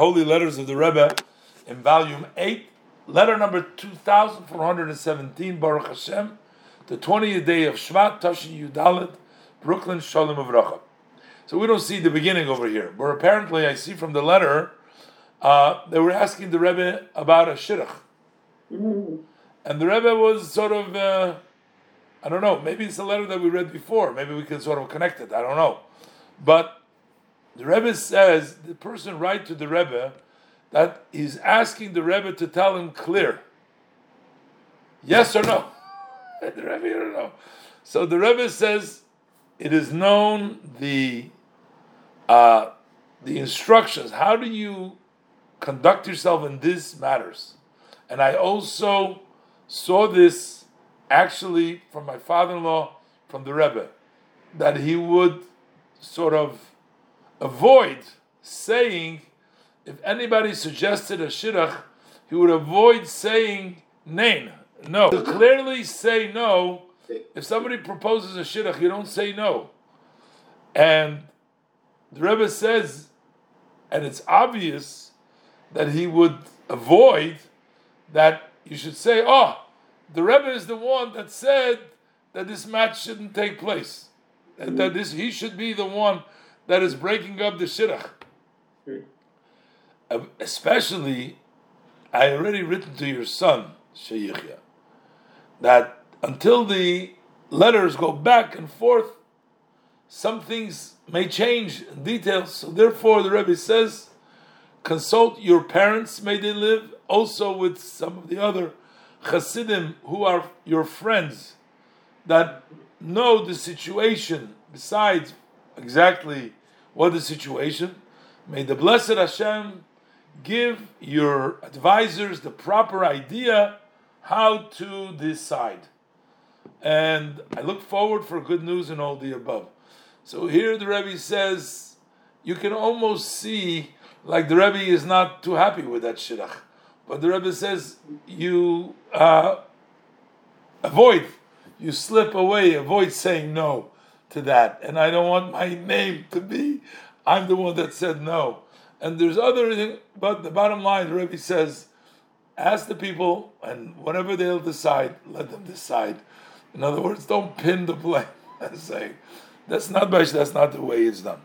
Holy Letters of the Rebbe in volume 8, letter number 2417, Baruch Hashem, the 20th day of Shvat, Tashin Yudalit, Brooklyn, Shalom Avracha. So we don't see the beginning over here, but apparently I see from the letter uh, they were asking the Rebbe about a shidduch. And the Rebbe was sort of, uh, I don't know, maybe it's a letter that we read before, maybe we can sort of connect it, I don't know. But the Rebbe says the person write to the Rebbe that he's asking the Rebbe to tell him clear. Yes or no? the Rebbe don't know. So the Rebbe says it is known the uh, the instructions. How do you conduct yourself in these matters? And I also saw this actually from my father-in-law, from the Rebbe, that he would sort of avoid saying, if anybody suggested a shidduch, he would avoid saying nain, no. To clearly say no, if somebody proposes a shidduch, you don't say no. And the Rebbe says, and it's obvious that he would avoid that you should say, oh, the Rebbe is the one that said that this match shouldn't take place. And that this he should be the one that is breaking up the shidduch. Uh, especially, I already written to your son, Sheyichya, that until the letters go back and forth, some things may change in details. So therefore, the Rebbe says, consult your parents, may they live, also with some of the other Hasidim who are your friends that know the situation besides exactly what the situation. May the blessed Hashem give your advisors the proper idea how to decide. And I look forward for good news in all the above. So here the Rebbe says, you can almost see like the Rebbe is not too happy with that shidduch. But the Rebbe says, you uh, avoid, you slip away, avoid saying no to that. And I don't want my name to be, I'm the one that said no. And there's other, but the bottom line, Rebbe says, ask the people, and whatever they'll decide, let them decide. In other words, don't pin the blame and say, that's not that's not the way it's done.